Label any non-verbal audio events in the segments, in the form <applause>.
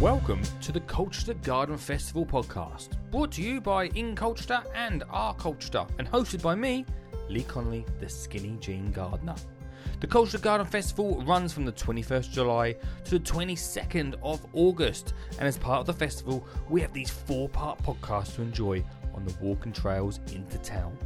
Welcome to the Colchester Garden Festival podcast, brought to you by In Colchester and Our Colchester, and hosted by me, Lee Connelly, the Skinny Jean Gardener. The Colchester Garden Festival runs from the 21st July to the 22nd of August, and as part of the festival, we have these four part podcasts to enjoy on the walk and trails into town.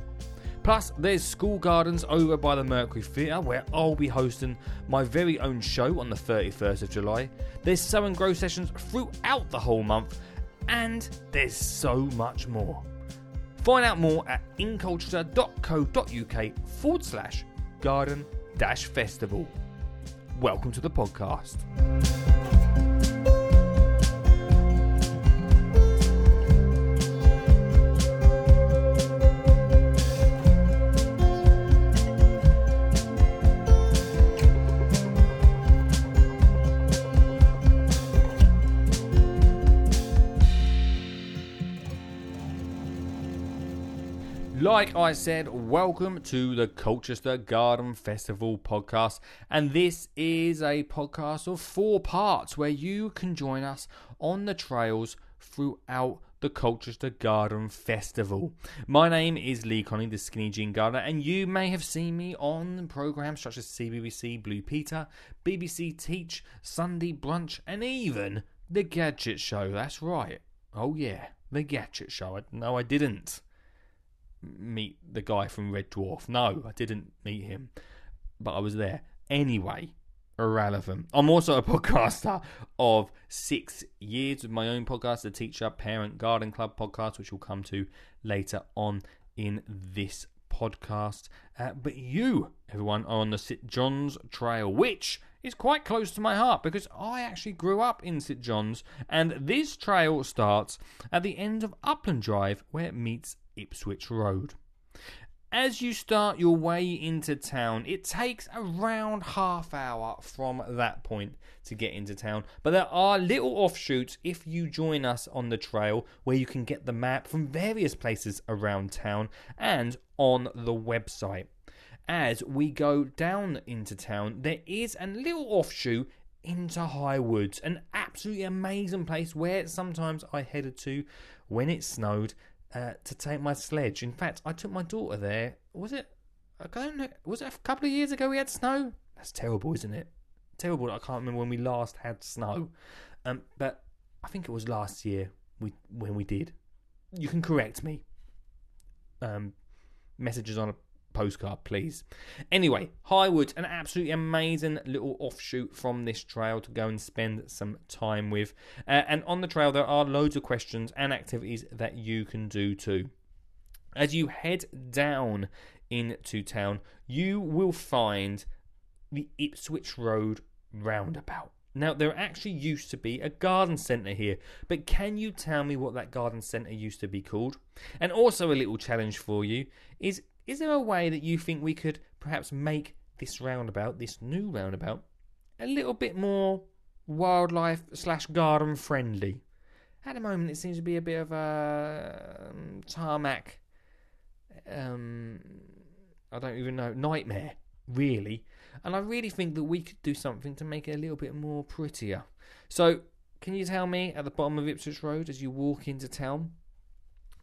Plus, there's School Gardens over by the Mercury Theatre, where I'll be hosting my very own show on the 31st of July. There's sow and grow sessions throughout the whole month, and there's so much more. Find out more at incolchester.co.uk forward slash garden dash festival. Welcome to the podcast. Like I said, welcome to the Colchester Garden Festival podcast. And this is a podcast of four parts where you can join us on the trails throughout the Colchester Garden Festival. My name is Lee Connelly, the Skinny Jean Gardener, and you may have seen me on programs such as CBBC Blue Peter, BBC Teach, Sunday Brunch, and even The Gadget Show. That's right. Oh, yeah, The Gadget Show. No, I didn't meet the guy from Red Dwarf. No, I didn't meet him, but I was there. Anyway, irrelevant. I'm also a <laughs> podcaster of six years with my own podcast, the Teacher Parent Garden Club podcast, which we'll come to later on in this podcast. Uh, but you, everyone, are on the St John's Trail, which is quite close to my heart because I actually grew up in St John's, and this trail starts at the end of Upland Drive where it meets Ipswich Road. As you start your way into town, it takes around half hour from that point to get into town. But there are little offshoots if you join us on the trail where you can get the map from various places around town and on the website. As we go down into town, there is a little offshoot into High Woods, an absolutely amazing place where sometimes I headed to when it snowed uh, to take my sledge. In fact, I took my daughter there. Was it? I don't know. Was it a couple of years ago we had snow? That's terrible, isn't it? Terrible. I can't remember when we last had snow. Um, but I think it was last year we when we did. You can correct me. Um, messages on a postcard, please. Anyway, Highwood, an absolutely amazing little offshoot from this trail to go and spend some time with. Uh, and on the trail, there are loads of questions and activities that you can do too. As you head down into town, you will find the Ipswich Road roundabout. Now, there actually used to be a garden centre here, but can you tell me what that garden centre used to be called? And also, a little challenge for you is is there a way that you think we could perhaps make this roundabout, this new roundabout, a little bit more wildlife slash garden friendly? At the moment, it seems to be a bit of a um, tarmac. Um, I don't even know nightmare, really. And I really think that we could do something to make it a little bit more prettier. So, can you tell me at the bottom of Ipswich Road as you walk into town?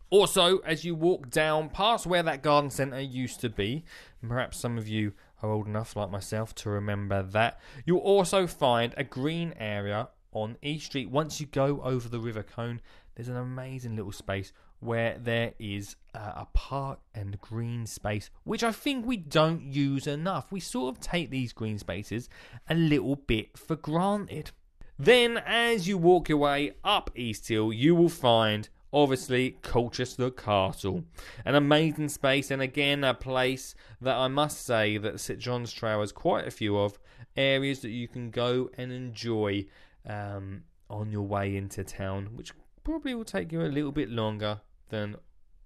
Also, as you walk down past where that garden centre used to be, perhaps some of you are old enough, like myself, to remember that, you'll also find a green area on E Street. Once you go over the River Colne, there's an amazing little space where there is uh, a park and green space, which I think we don't use enough. We sort of take these green spaces a little bit for granted. Then, as you walk your way up East Hill, you will find obviously Colchester Castle. An amazing space, and again, a place that I must say that St John's Trail has quite a few of areas that you can go and enjoy um, on your way into town, which probably will take you a little bit longer than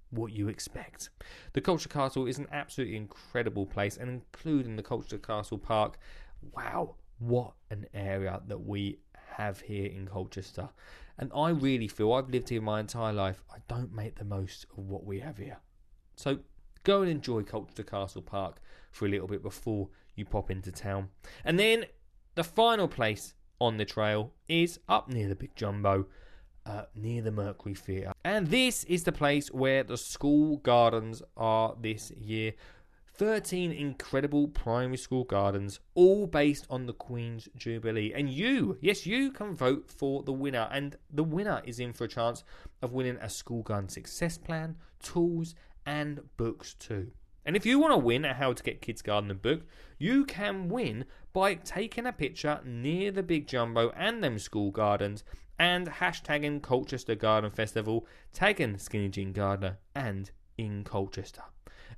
what you expect. The Colchester Castle is an absolutely incredible place, and including the Colchester Castle Park, wow, what an area that we have here in Colchester. And I really feel I've lived here my entire life. I don't make the most of what we have here. So go and enjoy Colchester Castle Park for a little bit before you pop into town. And then the final place on the trail is up near the Big Jumbo, uh, near the Mercury Theatre. And this is the place where the school gardens are this year. 13 incredible primary school gardens, all based on the Queen's Jubilee. And you, yes, you can vote for the winner. And the winner is in for a chance of winning a school garden success plan, tools, and books too. And if you want to win a How to Get Kids Gardening book, you can win by taking a picture near the Big Jumbo and them school gardens and hashtagging Colchester Garden Festival, tagging Skinny Jean Gardener and in Colchester.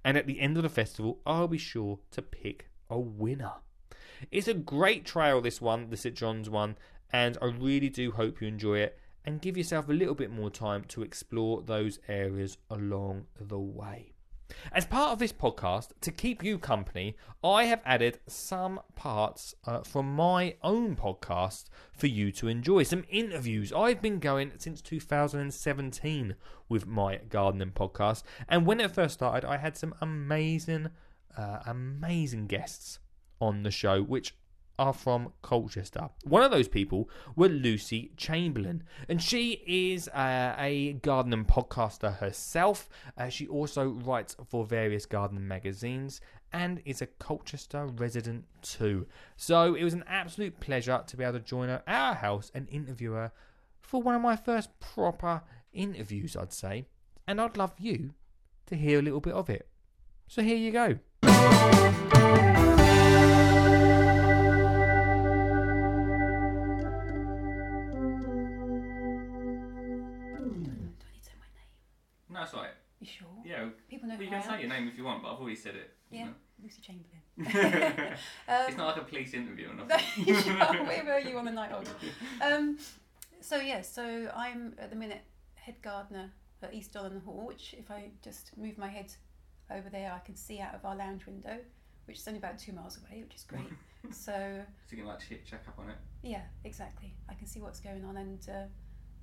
And at the end of the festival, I'll be sure to pick a winner. It's a great trail, this one, the St John's one, and I really do hope you enjoy it and give yourself a little bit more time to explore those areas along the way. As part of this podcast, to keep you company, I have added some parts uh, from my own podcast for you to enjoy. Some interviews. I've been going since 2017 with my gardening podcast, and when it first started, I had some amazing, uh, amazing guests on the show, which are from Colchester. One of those people were Lucy Chamberlain, and she is uh, a gardening podcaster herself. Uh, she also writes for various gardening magazines and is a Colchester resident too. So it was an absolute pleasure to be able to join her at our house and interview her for one of my first proper interviews, I'd say. And I'd love you to hear a little bit of it. So here you go. You can say your name if you want, but I've already said it. Yeah, Lucy Chamberlain. <laughs> <laughs> it's um, not like a police interview or <laughs> nothing. where were you on the night of? Um, so yeah, so I'm at the minute head gardener at East Donyland Hall, which if I just move my head over there, I can see out of our lounge window, which is only about two miles away, which is great. so so you can like check, check up on it. yeah, exactly. I can see what's going on, and uh,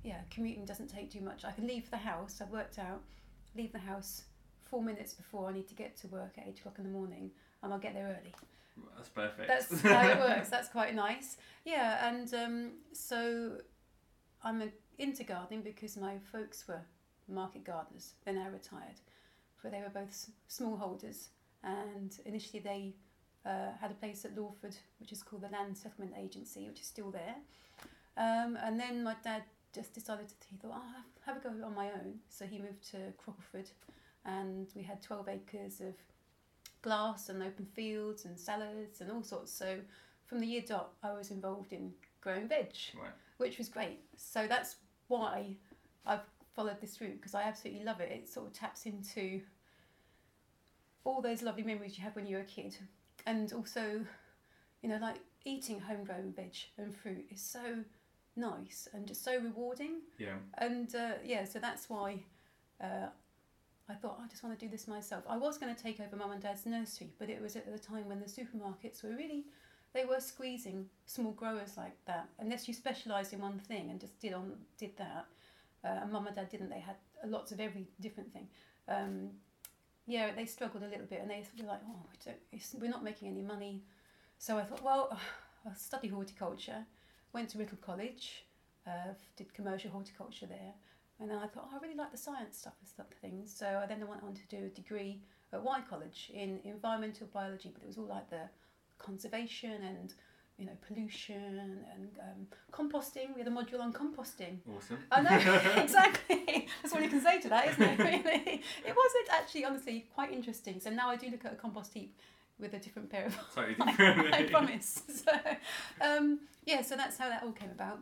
yeah, commuting doesn't take too much. I can leave the house. I've worked out. Leave the house four minutes before I need to get to work at eight o'clock in the morning, and I'll get there early. That's perfect. That's <laughs> how it works. That's quite nice. Yeah, and um, so I'm into gardening because my folks were market gardeners. They're now retired, but they were both smallholders, and initially they uh, had a place at Lawford, which is called the Land Settlement Agency, which is still there. Um, and then my dad just decided to, he thought, oh, I'll have, have a go on my own. So he moved to Crockleford, and we had 12 acres of glass and open fields and salads and all sorts. So from the year dot, I was involved in growing veg, Right. which was great. So that's why I've followed this route because I absolutely love it. It sort of taps into all those lovely memories you have when you were a kid, and also, you know, like eating homegrown veg and fruit is so nice and just so rewarding. Yeah. And uh, yeah, so that's why uh, I thought I just want to do this myself. I was going to take over mum and dad's nursery, but it was at the time when the supermarkets were really they were squeezing small growers like that. Unless you specialised in one thing and just did on did that, uh, and mum and dad didn't. They had lots of every different thing. Um, yeah, they struggled a little bit, and they were like, "Oh, we we're not making any money." So I thought, well, <sighs> I'll study horticulture. Went to Writtle College, uh, did commercial horticulture there, and then I thought, oh, I really like the science stuff and stuff things. So I then went on to do a degree at Wye College in environmental biology, but it was all like the conservation and you know pollution and um, composting. We had a module on composting. Awesome. I know <laughs> exactly. That's all you can say to that, isn't it? <laughs> Really, it wasn't actually honestly quite interesting. So now I do look at a compost heap with a different pair of Totally <laughs> I. I promise. So, um, yeah, so that's how that all came about.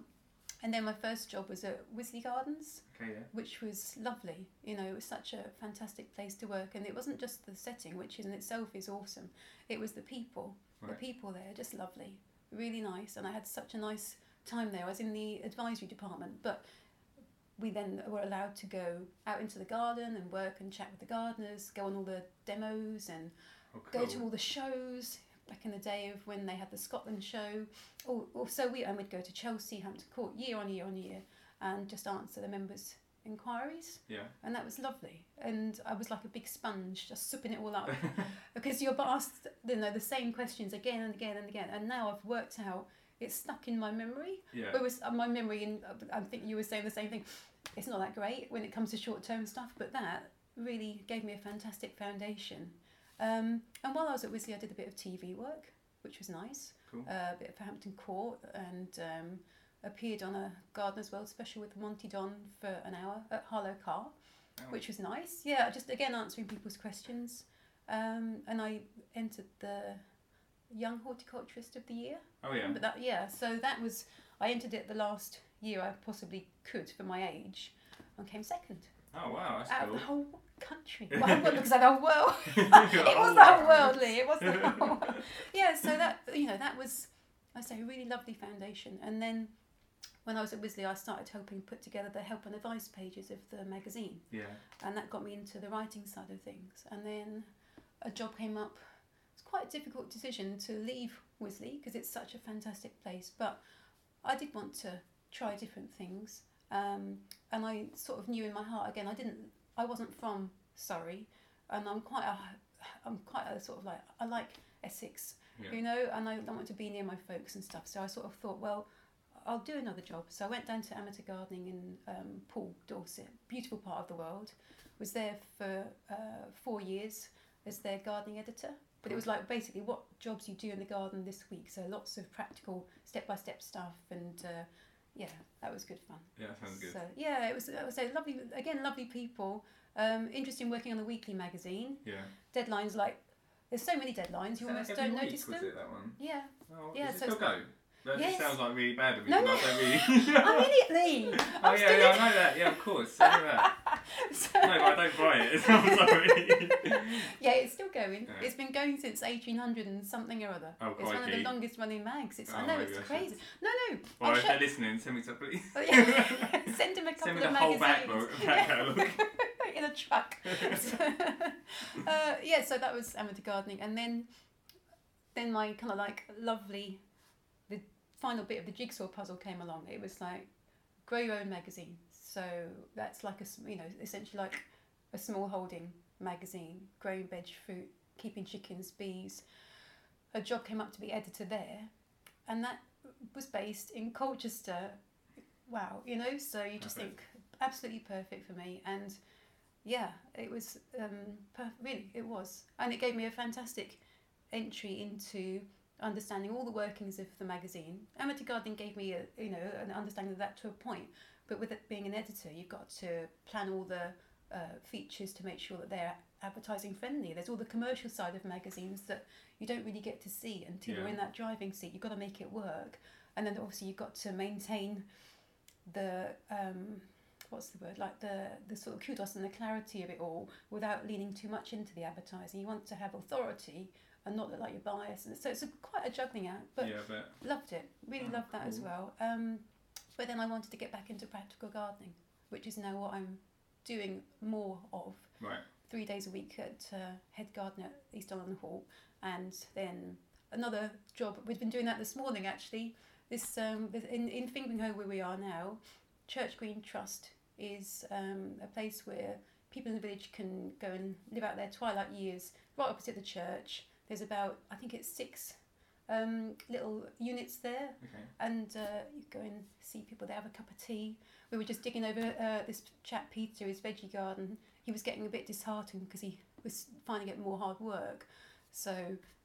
And then my first job was at Wisley Gardens, Okay, yeah. which was lovely. You know, it was such a fantastic place to work, and it wasn't just the setting, which in itself is awesome. It was the people. Right. The people there, just lovely, really nice, and I had such a nice time there. I was in the advisory department, but we then were allowed to go out into the garden and work and chat with the gardeners, go on all the demos and Oh, go to all the shows back in the day of when they had the Scotland show. Or, or so we and we'd go to Chelsea, Hampton Court, year on year on year, and just answer the members' inquiries, Yeah. and that was lovely. And I was like a big sponge, just souping it all up <laughs> because you're asked, you know, the same questions again and again and again. And now I've worked out it's stuck in my memory. Yeah. Whereas uh, my memory, and uh, I think you were saying the same thing, it's not that great when it comes to short term stuff, but that really gave me a fantastic foundation. Um, and while I was at Wisley, I did a bit of TV work, which was nice. Cool. Uh, a bit of Hampton Court and um, appeared on a Gardener's World special with Monty Don for an hour at Harlow Carr, Oh. which was nice. Yeah, just again answering people's questions. Um, and I entered the Young Horticulturist of the Year. Oh yeah. But that yeah, so that was I entered it the last year I possibly could for my age, and came second Oh wow, that's out cool. of the whole country. <laughs> Well, I say the whole world. it was the worldly. It was <laughs> whole. Yeah, so that you know that was I say a really lovely foundation, and then. When I was at Wisley, I started helping put together the help and advice pages of the magazine Yeah. and that got me into the writing side of things. And then a job came up. It's quite a difficult decision to leave Wisley because it's such a fantastic place, but I did want to try different things. Um, and I sort of knew in my heart again. I didn't. I wasn't from Surrey, and I'm quite a. I'm quite a sort of like I like Essex, Yeah. you know, and I don't want to be near my folks and stuff. So I sort of thought, well, I'll do another job. So I went down to amateur gardening in um, Poole, Dorset, beautiful part of the world. Was there for uh, four years as their gardening editor. But it was like basically what jobs you do in the garden this week. So lots of practical step by step stuff, and uh, yeah, that was good fun. Yeah, sounds good. So yeah, it was. I would say lovely again, lovely people. Um, interesting working on the weekly magazine. Yeah. Deadlines like there's so many deadlines you almost don't week, notice was them. it that one? Yeah. Oh, Yeah, does it so still go? That Yes. just sounds like really bad of me. No, no. I don't really. I'm in it, Lee. oh I'm yeah, yeah, I know that. Yeah, of course. I know that. So- No, but I don't buy it. <laughs> I'm sorry. <laughs> yeah, it's still going. Yeah. It's been going since 1800 and something or other. Oh, it's one of the longest running mags. It's, I Oh, know, it's I crazy. No, no. Well, I'll if show- they're listening, send me some, please. <laughs> Oh, yeah. Send him a couple Send me of the whole back, magazines. back catalogue. in a truck. uh, yeah, so that was amateur gardening, and then, then my kind of like lovely, the final bit of the jigsaw puzzle came along. It was like, grow your own magazine. So that's like a you know essentially like a small holding magazine, growing veg, fruit, keeping chickens, bees. A job came up to be editor there, and that was based in Colchester. Wow, you know, so you just Perfect. think absolutely perfect for me, and yeah, it was um, perf- really it was, and it gave me a fantastic entry into understanding all the workings of the magazine. Amateur gardening gave me a you know an understanding of that to a point, but with it being an editor, you've got to plan all the uh, features to make sure that they're advertising friendly. There's all the commercial side of magazines that you don't really get to see until you're in that driving seat. You've got to make it work, and then obviously you've got to maintain the um, what's the word like the the sort of kudos and the clarity of it all without leaning too much into the advertising. You want to have authority and not look like you're biased, and so it's a, quite a juggling act. But yeah, but loved it, really Oh, loved that as well. Um, but then I wanted to get back into practical gardening, which is now what I'm doing more of right. three days a week at uh, head gardener at East Donyland Hall, and then another job. We've been doing that this morning actually. This um, in in Fingringhoe where we are now, Church Green Trust is um, a place where people in the village can go and live out their twilight years right opposite the church. There's about I think it's six um, little units there Okay. and uh, you go and see people They have a cup of tea. We were just digging over uh, this chap Peter, his veggie garden. He was getting a bit disheartened because he was finding it more hard work. So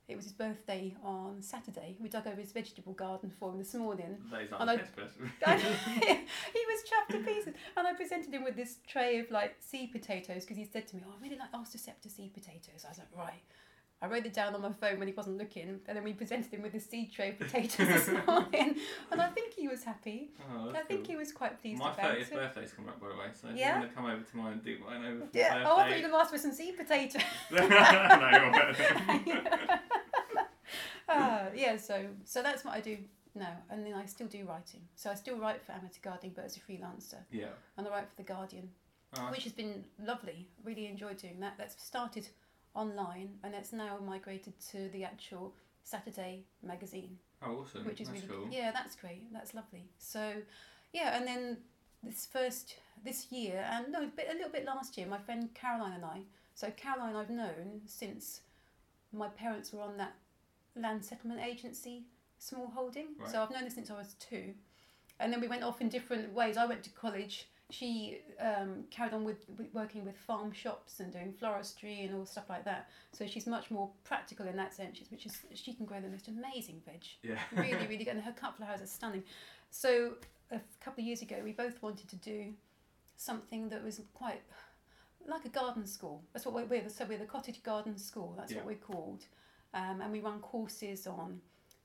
it was his birthday on Saturday. We dug over his vegetable garden for him this morning. That is And I- person. <laughs> <laughs> he was chopped to pieces, and I presented him with this tray of like seed potatoes because he said to me, "Oh, I really like Ulster Sceptre seed potatoes." I was like, "Right." I wrote it down on my phone when he wasn't looking, and then we presented him with this seed tray of potatoes this <laughs> morning, and I think he was happy. Oh, I think cool. he was quite pleased My thirtieth birthday's coming up, by the way. So if Yeah? you want to come over to mine and do mine over for Yeah. Oh, I thought you were going to ask for some seed potatoes. <laughs> <laughs> no, you're better. uh, yeah. So, so that's what I do now, and then I still do writing. So I still write for amateur gardening, but as a freelancer, Yeah. and I write for the Guardian. Oh, which has been lovely. Really enjoyed doing that. That's started online and it's now migrated to the actual Saturday magazine, oh, awesome. which is That's really cool. yeah, that's great. That's lovely. So yeah, and then this first this year and no, a, bit, a little bit last year, my friend Caroline and I. So Caroline, I've known since my parents were on that land settlement agency small holding. Right. So I've known her since I was two, and then we went off in different ways. I went to college. She um, carried on with, with working with farm shops and doing floristry and all stuff like that. So she's much more practical in that sense, which is she can grow the most amazing veg Yeah. <laughs> really, really good. And her cut flowers are stunning. So a couple of years ago, we both wanted to do something that was quite like a garden school. That's what we're, we're so we're the cottage garden school. That's Yeah. what we're called, um, and we run courses on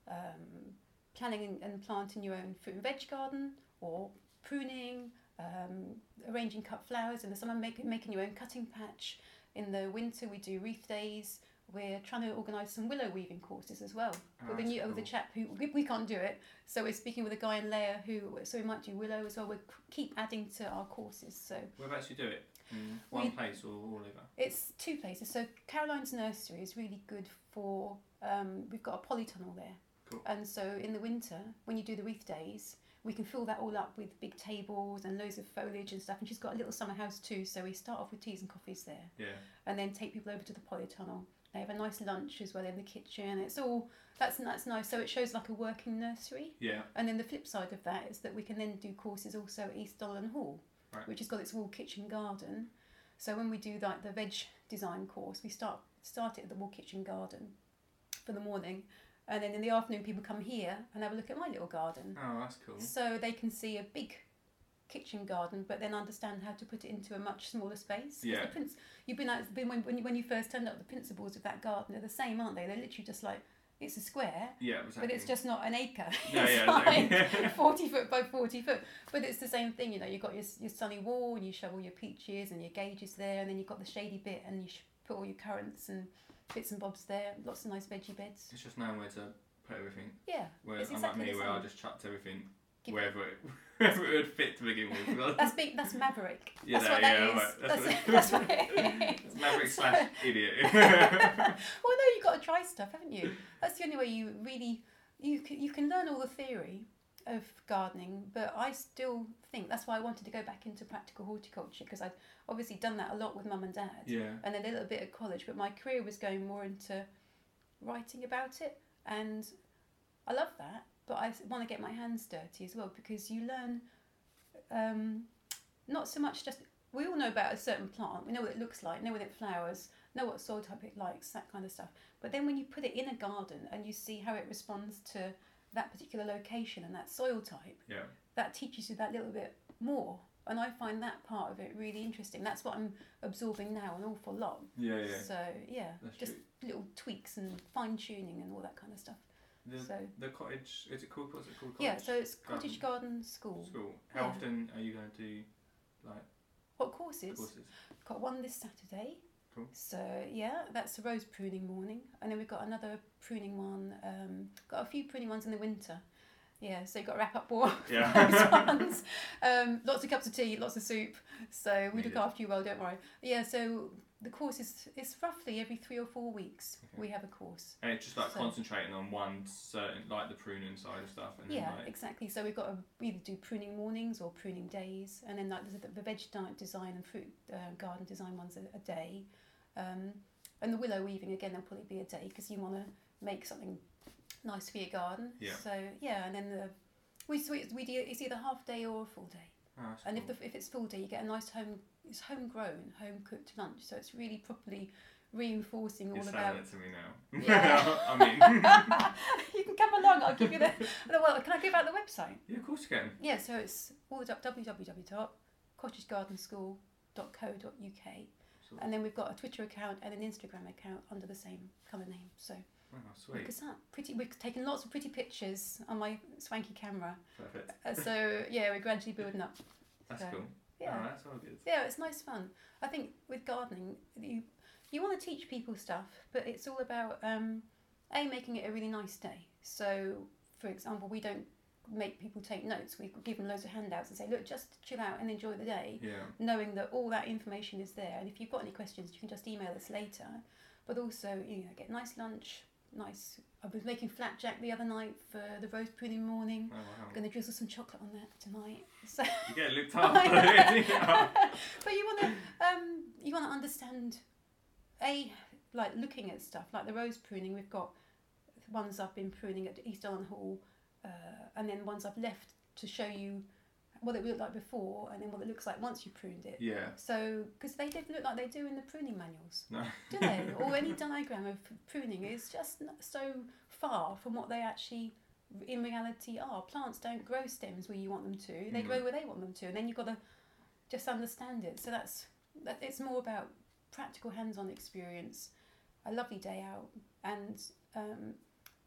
um, planning and, and planting your own fruit and veg garden or pruning. Um, arranging cut flowers in the summer, make, making your own cutting patch. In the winter, we do wreath days. We're trying to organise some willow weaving courses as well Oh, with a that's new with a cool. chap who we, we can't do it. So we're speaking with a guy in Layer who so we might do willow as well. We keep adding to our courses. So Whereabouts you do it? In one We- place or all over? it's two places. So Caroline's nursery is really good for. Um, we've got a polytunnel there, Cool. and so in the winter when you do the wreath days, we can fill that all up with big tables and loads of foliage and stuff. And she's got a little summer house too. So we start off with teas and coffees there. Yeah. and then take people over to the polytunnel. They have a nice lunch as well in the kitchen. It's all that's that's nice. So it shows like a working nursery. Yeah. And then the flip side of that is that we can then do courses also at East Donyland Hall, Right. which has got its wall kitchen garden. So when we do like the veg design course, we start start it at the wall kitchen garden for the morning, and then in the afternoon people come here and have a look at my little garden. Oh, that's cool. So they can see a big kitchen garden, but then understand how to put it into a much smaller space. Yeah. The princ- you've been out, been when, when, you, when you first turned up, the principles of that garden are the same, aren't they? They're literally just like it's a square, Yeah, exactly. but it's just not an acre. Yeah, <laughs> it's yeah, exactly. like <laughs> forty foot by forty foot. But it's the same thing, you know. You've got your your sunny wall, and you shovel your peaches and your gages there, and then you've got the shady bit, and you put all your currants and bits and bobs there. Lots of nice veggie beds. It's just knowing where to put everything. Yeah, Where, It's unlike exactly me, where I just chucked everything Give- wherever it, <laughs> wherever it would fit to begin with. <laughs> that's big. That's maverick. Yeah, that's that- what that yeah, is. right, that's That's, what- <laughs> that's what it is. Maverick So- slash idiot. well, no, you've got to try stuff, haven't you? That's the only way you really you can, you can learn all the theory of gardening, but I still think that's why I wanted to go back into practical horticulture because I'd obviously done that a lot with mum and dad, yeah. and then a little bit at college. But my career was going more into writing about it, and I love that. But I want to get my hands dirty as well because you learn um, not so much just we all know about a certain plant, we know what it looks like, know what it flowers, know what soil type it likes, that kind of stuff. But then when you put it in a garden and you see how it responds to that particular location and that soil type, Yeah. that teaches you that little bit more. And I find that part of it really interesting. That's what I'm absorbing now an awful lot. Yeah, yeah. So yeah, That's just true. little tweaks and fine tuning and all that kind of stuff. The, so the cottage, is it called, what's it called? yeah, so it's cottage garden school. School. How Yeah. often are you going to do like What courses? courses? Got one this Saturday. Cool. So yeah, that's a rose pruning morning, and then we've got another pruning one. Um, got a few pruning ones in the winter. Yeah, so you've got to wrap up all Yeah. those <laughs> ones. Um, lots of cups of tea, lots of soup. So we look after you well, don't worry. Yeah, so the course is it's roughly every three or four weeks Okay. we have a course. And it's just like So- concentrating on one certain, like the pruning side of stuff. And Yeah, then like, exactly. So we've got to either do pruning mornings or pruning days, and then like the, the veg diet design and fruit uh, garden design ones a, a day, um, and the willow weaving again. There'll probably be a day because you want to make something nice for your garden. Yeah. So yeah, and then the we so we, we do it's either half day or a full day, oh, and cool. if the, if it's full day, you get a nice home it's homegrown, home cooked lunch. So it's really properly reinforcing all You're about saying it to me now. <laughs> Yeah. <laughs> I mean, <laughs> you can come along. I'll give you the. Well, can I give out the website? yeah, of course you can. Yeah, so it's www.cottagegardenschool.co.uk, And then we've got a Twitter account and an Instagram account under the same of name. So oh, sweet. us up. Pretty. We've taken lots of pretty pictures on my swanky camera. Perfect. Uh, so yeah, we're gradually building up. That's So, cool. Yeah. Oh, that's all good. Yeah, it's nice fun. I think with gardening, you you want to teach people stuff, but it's all about um, a making it a really nice day. So, for example, we don't make people take notes. We give them loads of handouts and say, look, just chill out and enjoy the day, Yeah. knowing that all that information is there. And if you've got any questions, you can just email us later. But also, you know, get nice lunch. Nice. I was making flapjack the other night for the rose pruning morning. Oh, wow. I'm going to drizzle some chocolate on that tonight. <laughs> So You get looked <laughs> after. <laughs> but you want to um, you want to understand a like looking at stuff like the rose pruning we've got ones I've been pruning at East Donyland Hall, uh, and then ones I've left to show you what it looked like before, and then what it looks like once you've pruned it. Yeah. So, because they did look like they do in the pruning manuals, No. do they? <laughs> or any diagram of pruning is just so far from what they actually, in reality, are. Plants don't grow stems where you want them to; they Mm. grow where they want them to, and then you've got to just understand it. So that's that. It's more about practical, hands-on experience, a lovely day out, and um,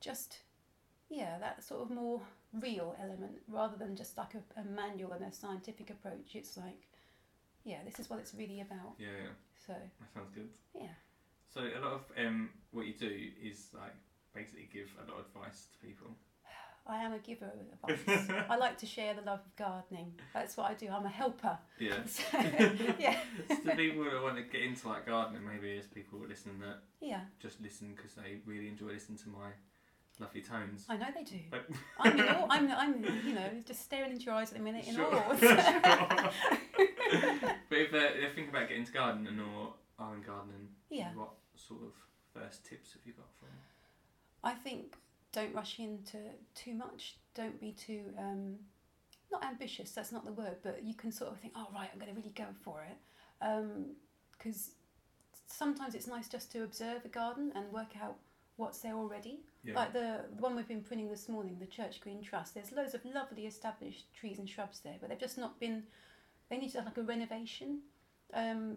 just yeah, that sort of more real element rather than just like a, a manual and a scientific approach. It's like, yeah, this is what it's really about. Yeah, yeah. So That sounds good. yeah, So a lot of um, what you do is like basically give a lot of advice to people. <sighs> I am a giver of advice. <laughs> I like to share the love of gardening. That's what I do. I'm a helper. Yeah. <laughs> So, <laughs> yeah, so the people that want to get into like gardening, maybe there's people listening that yeah, just listen because they really enjoy listening to my lovely tones. I know they do. But I'm in awe. I'm, I'm, you know, just staring into your eyes at the minute in Sure. awe. <laughs> but if they're, thinking about getting into gardening or in gardening, yeah, what sort of first tips have you got for them? I think don't rush into too much. Don't be too um, not ambitious. That's not the word, but you can sort of think, oh right, I'm going to really go for it, because sometimes it's nice just to observe a garden and work out what's there already. Yeah. Like the, the one we've been printing this morning, the Church Green Trust. There's loads of lovely established trees and shrubs there, but they've just not been. They need to have like a renovation, um,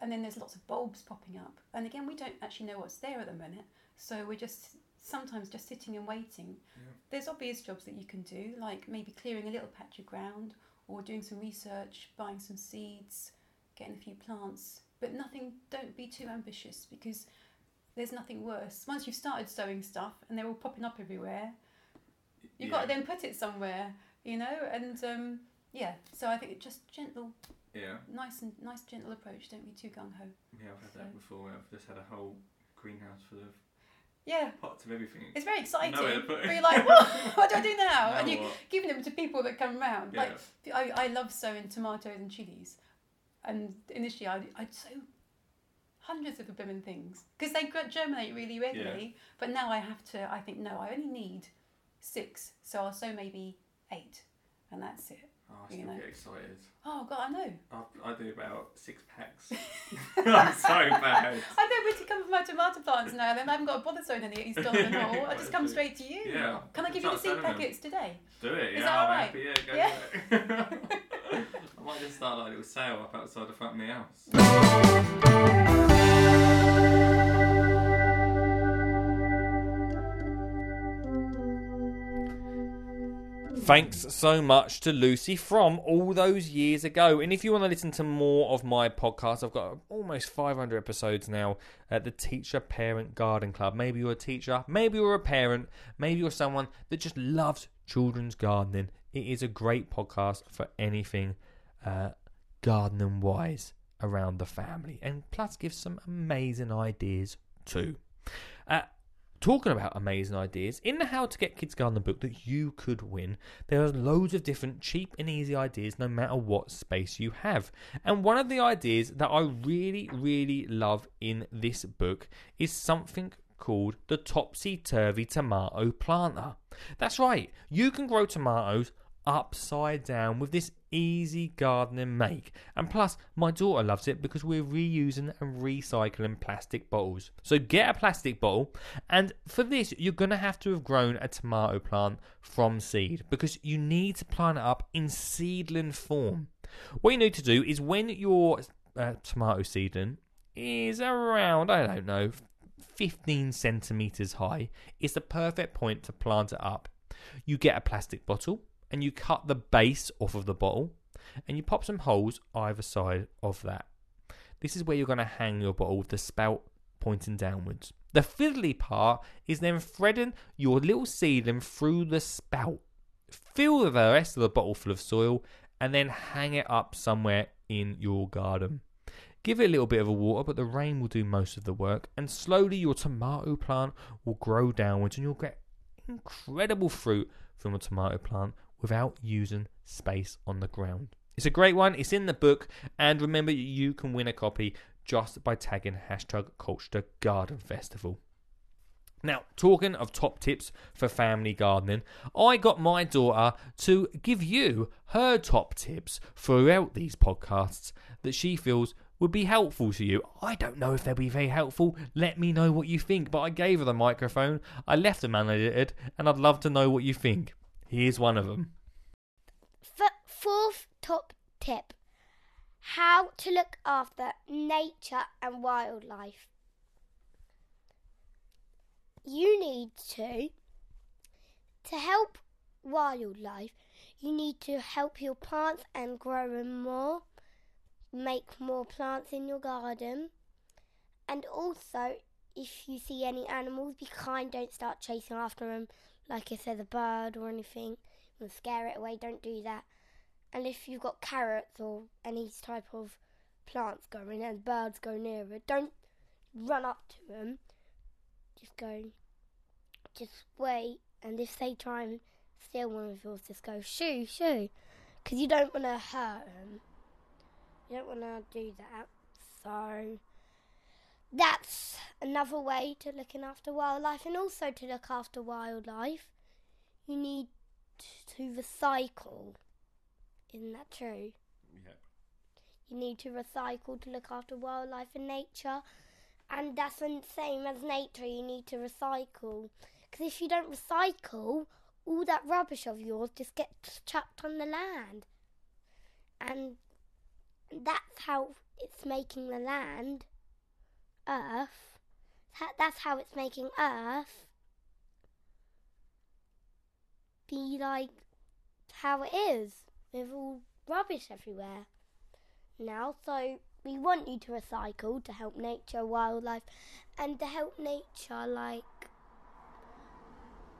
and then there's lots of bulbs popping up. And again, we don't actually know what's there at the minute, so we're just sometimes just sitting and waiting. Yeah. There's obvious jobs that you can do, like maybe clearing a little patch of ground, or doing some research, buying some seeds, getting a few plants. But nothing. Don't be too ambitious because there's nothing worse. Once you've started sowing stuff and they're all popping up everywhere, you've got to then put it somewhere, you know. And um, yeah, so I think it just gentle, Yeah. nice and nice gentle approach. Don't be too gung ho. Yeah, I've had that before. I've just had a whole greenhouse full of Yeah, pots of everything. it's very exciting. Nowhere to put it. But you're like, what? <laughs> what do I do now? Now and you're what? giving them to people that come round. Yeah. Like I, I love sowing tomatoes and chilies, and initially I'd, I'd sow hundreds of blooming things because they germinate really readily. But now I have to. I think no, I only need six, so I'll sow maybe eight, and that's it. Oh, I you still know. get excited. Oh God, I know. I, I do about six packs. <laughs> <laughs> I'm so bad. I know where to come for my tomato plants now. Then I haven't got to bother sowing any at <laughs> East Donyland Hall. I just come straight to you. Yeah. Can I give you the seed them. packets today? Do it, Is yeah. that I'm alright? happy, yeah, go Yeah. I might just start like a little sale up outside the front of my house. Thanks so much to Lucy from all those years ago. And if you want to listen to more of my podcast, I've got almost 500 episodes now at the Teacher Parent Garden Club. Maybe you're a teacher, maybe you're a parent, maybe you're someone that just loves children's gardening. It is a great podcast for anything uh, gardening wise around the family, and plus gives some amazing ideas too. Uh, talking about amazing ideas, in the How to Get Kids Gardening book that you could win, there are loads of different cheap and easy ideas no matter what space you have. And one of the ideas that I really, really love in this book is something called the Topsy Turvy Tomato Planter. That's right, you can grow tomatoes upside down with this easy gardening make. And plus, my daughter loves it because we're reusing and recycling plastic bottles. So get a plastic bottle, and for this, you're going to have to have grown a tomato plant from seed because you need to plant it up in seedling form. What you need to do is when your uh, tomato seedling is around, I don't know, 15 centimeters high, it's the perfect point to plant it up. You get a plastic bottle and you cut the base off of the bottle and you pop some holes either side of that. This is where you're going to hang your bottle with the spout pointing downwards. The fiddly part is then threading your little seedling through the spout. Fill the rest of the bottle full of soil and then hang it up somewhere in your garden. Give it a little bit of a water, but the rain will do most of the work, and slowly your tomato plant will grow downwards and you'll get incredible fruit from a tomato plant without using space on the ground. It's a great one, it's in the book, and remember you can win a copy just by tagging hashtag Colchester Garden Festival. Now, talking of top tips for family gardening, I got my daughter to give you her top tips throughout these podcasts that she feels would be helpful to you. I don't know if they'll be very helpful. Let me know what you think. But I gave her the microphone, I left them unedited, and I'd love to know what you think. Here's one of them. F- fourth top tip how to look after nature and wildlife. You need to, to help wildlife, you need to help your plants and grow them more, make more plants in your garden, and also if you see any animals, be kind, don't start chasing after them like if there's a bird or anything, and scare it away, don't do that. And if you've got carrots or any type of plants going and birds go near it, don't run up to them. Just go, just wait. And if they try and steal one of yours, just go shoo shoo, because you don't want to hurt them. You don't want to do that. So that's another way to looking after wildlife, and also to look after wildlife, you need to recycle. Isn't that true? Yep. You need to recycle to look after wildlife and nature. And that's the same as nature, you need to recycle. Because if you don't recycle, all that rubbish of yours just gets chucked on the land. And that's how it's making the land, Earth, tha- that's how it's making Earth be like how it is with all rubbish everywhere now. So we want you to recycle to help nature, wildlife, and to help nature like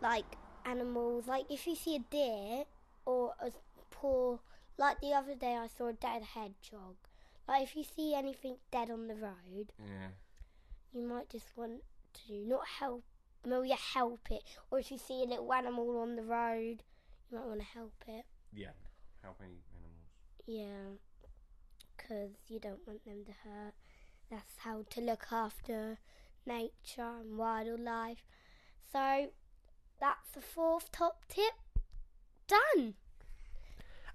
like animals. Like if you see a deer or a poor, like the other day I saw a dead hedgehog. Like if you see anything dead on the road, Yeah. You might just want to not help. Maybe you help it, or if you see a little animal on the road, you might want to help it. Yeah. Helping animals. Yeah, because you don't want them to hurt. That's how to look after nature and wildlife. So that's the fourth top tip. Done.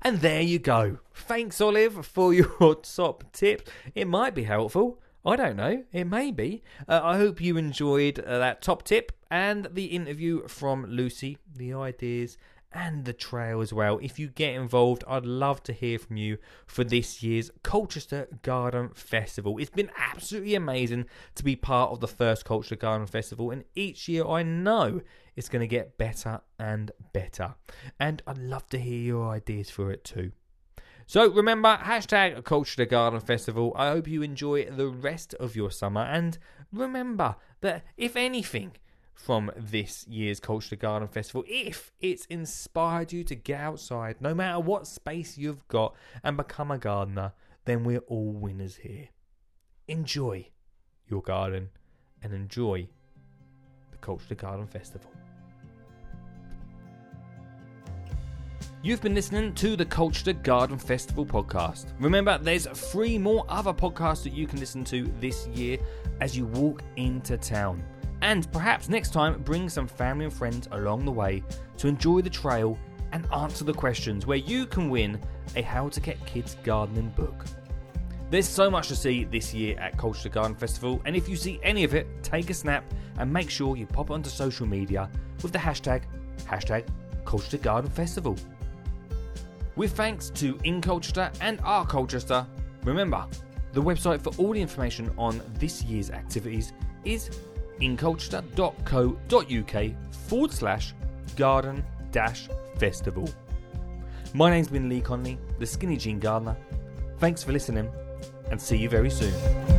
And there you go. Thanks, Olive, for your <laughs> top tip. It might be helpful. I don't know. It may be. Uh, I hope you enjoyed uh, that top tip and the interview from Lucy, the ideas and the trail as well. If you get involved, I'd love to hear from you for this year's Colchester Garden Festival. It's been absolutely amazing to be part of the first Colchester Garden Festival, and each year I know it's going to get better and better. And I'd love to hear your ideas for it too. So remember, hashtag Colchester Garden Festival. I hope you enjoy the rest of your summer. And remember that if anything from this year's Colchester Garden Festival, if it's inspired you to get outside, no matter what space you've got, and become a gardener, then we're all winners here. Enjoy your garden and enjoy the Colchester Garden Festival. You've been listening to the Colchester Garden Festival podcast. Remember, there's three more other podcasts that you can listen to this year as you walk into town. And perhaps next time, bring some family and friends along the way to enjoy the trail and answer the questions where you can win a How to Get Kids Gardening book. There's so much to see this year at Colchester Garden Festival, and if you see any of it, take a snap and make sure you pop it onto social media with the hashtag, hashtag Colchester Garden Festival. With thanks to In Colchester and Our Colchester, remember, the website for all the information on this year's activities is incolchester.co.uk forward slash garden dash festival. My name's been Lee Connelly, the Skinny Jean Gardener. Thanks for listening and see you very soon.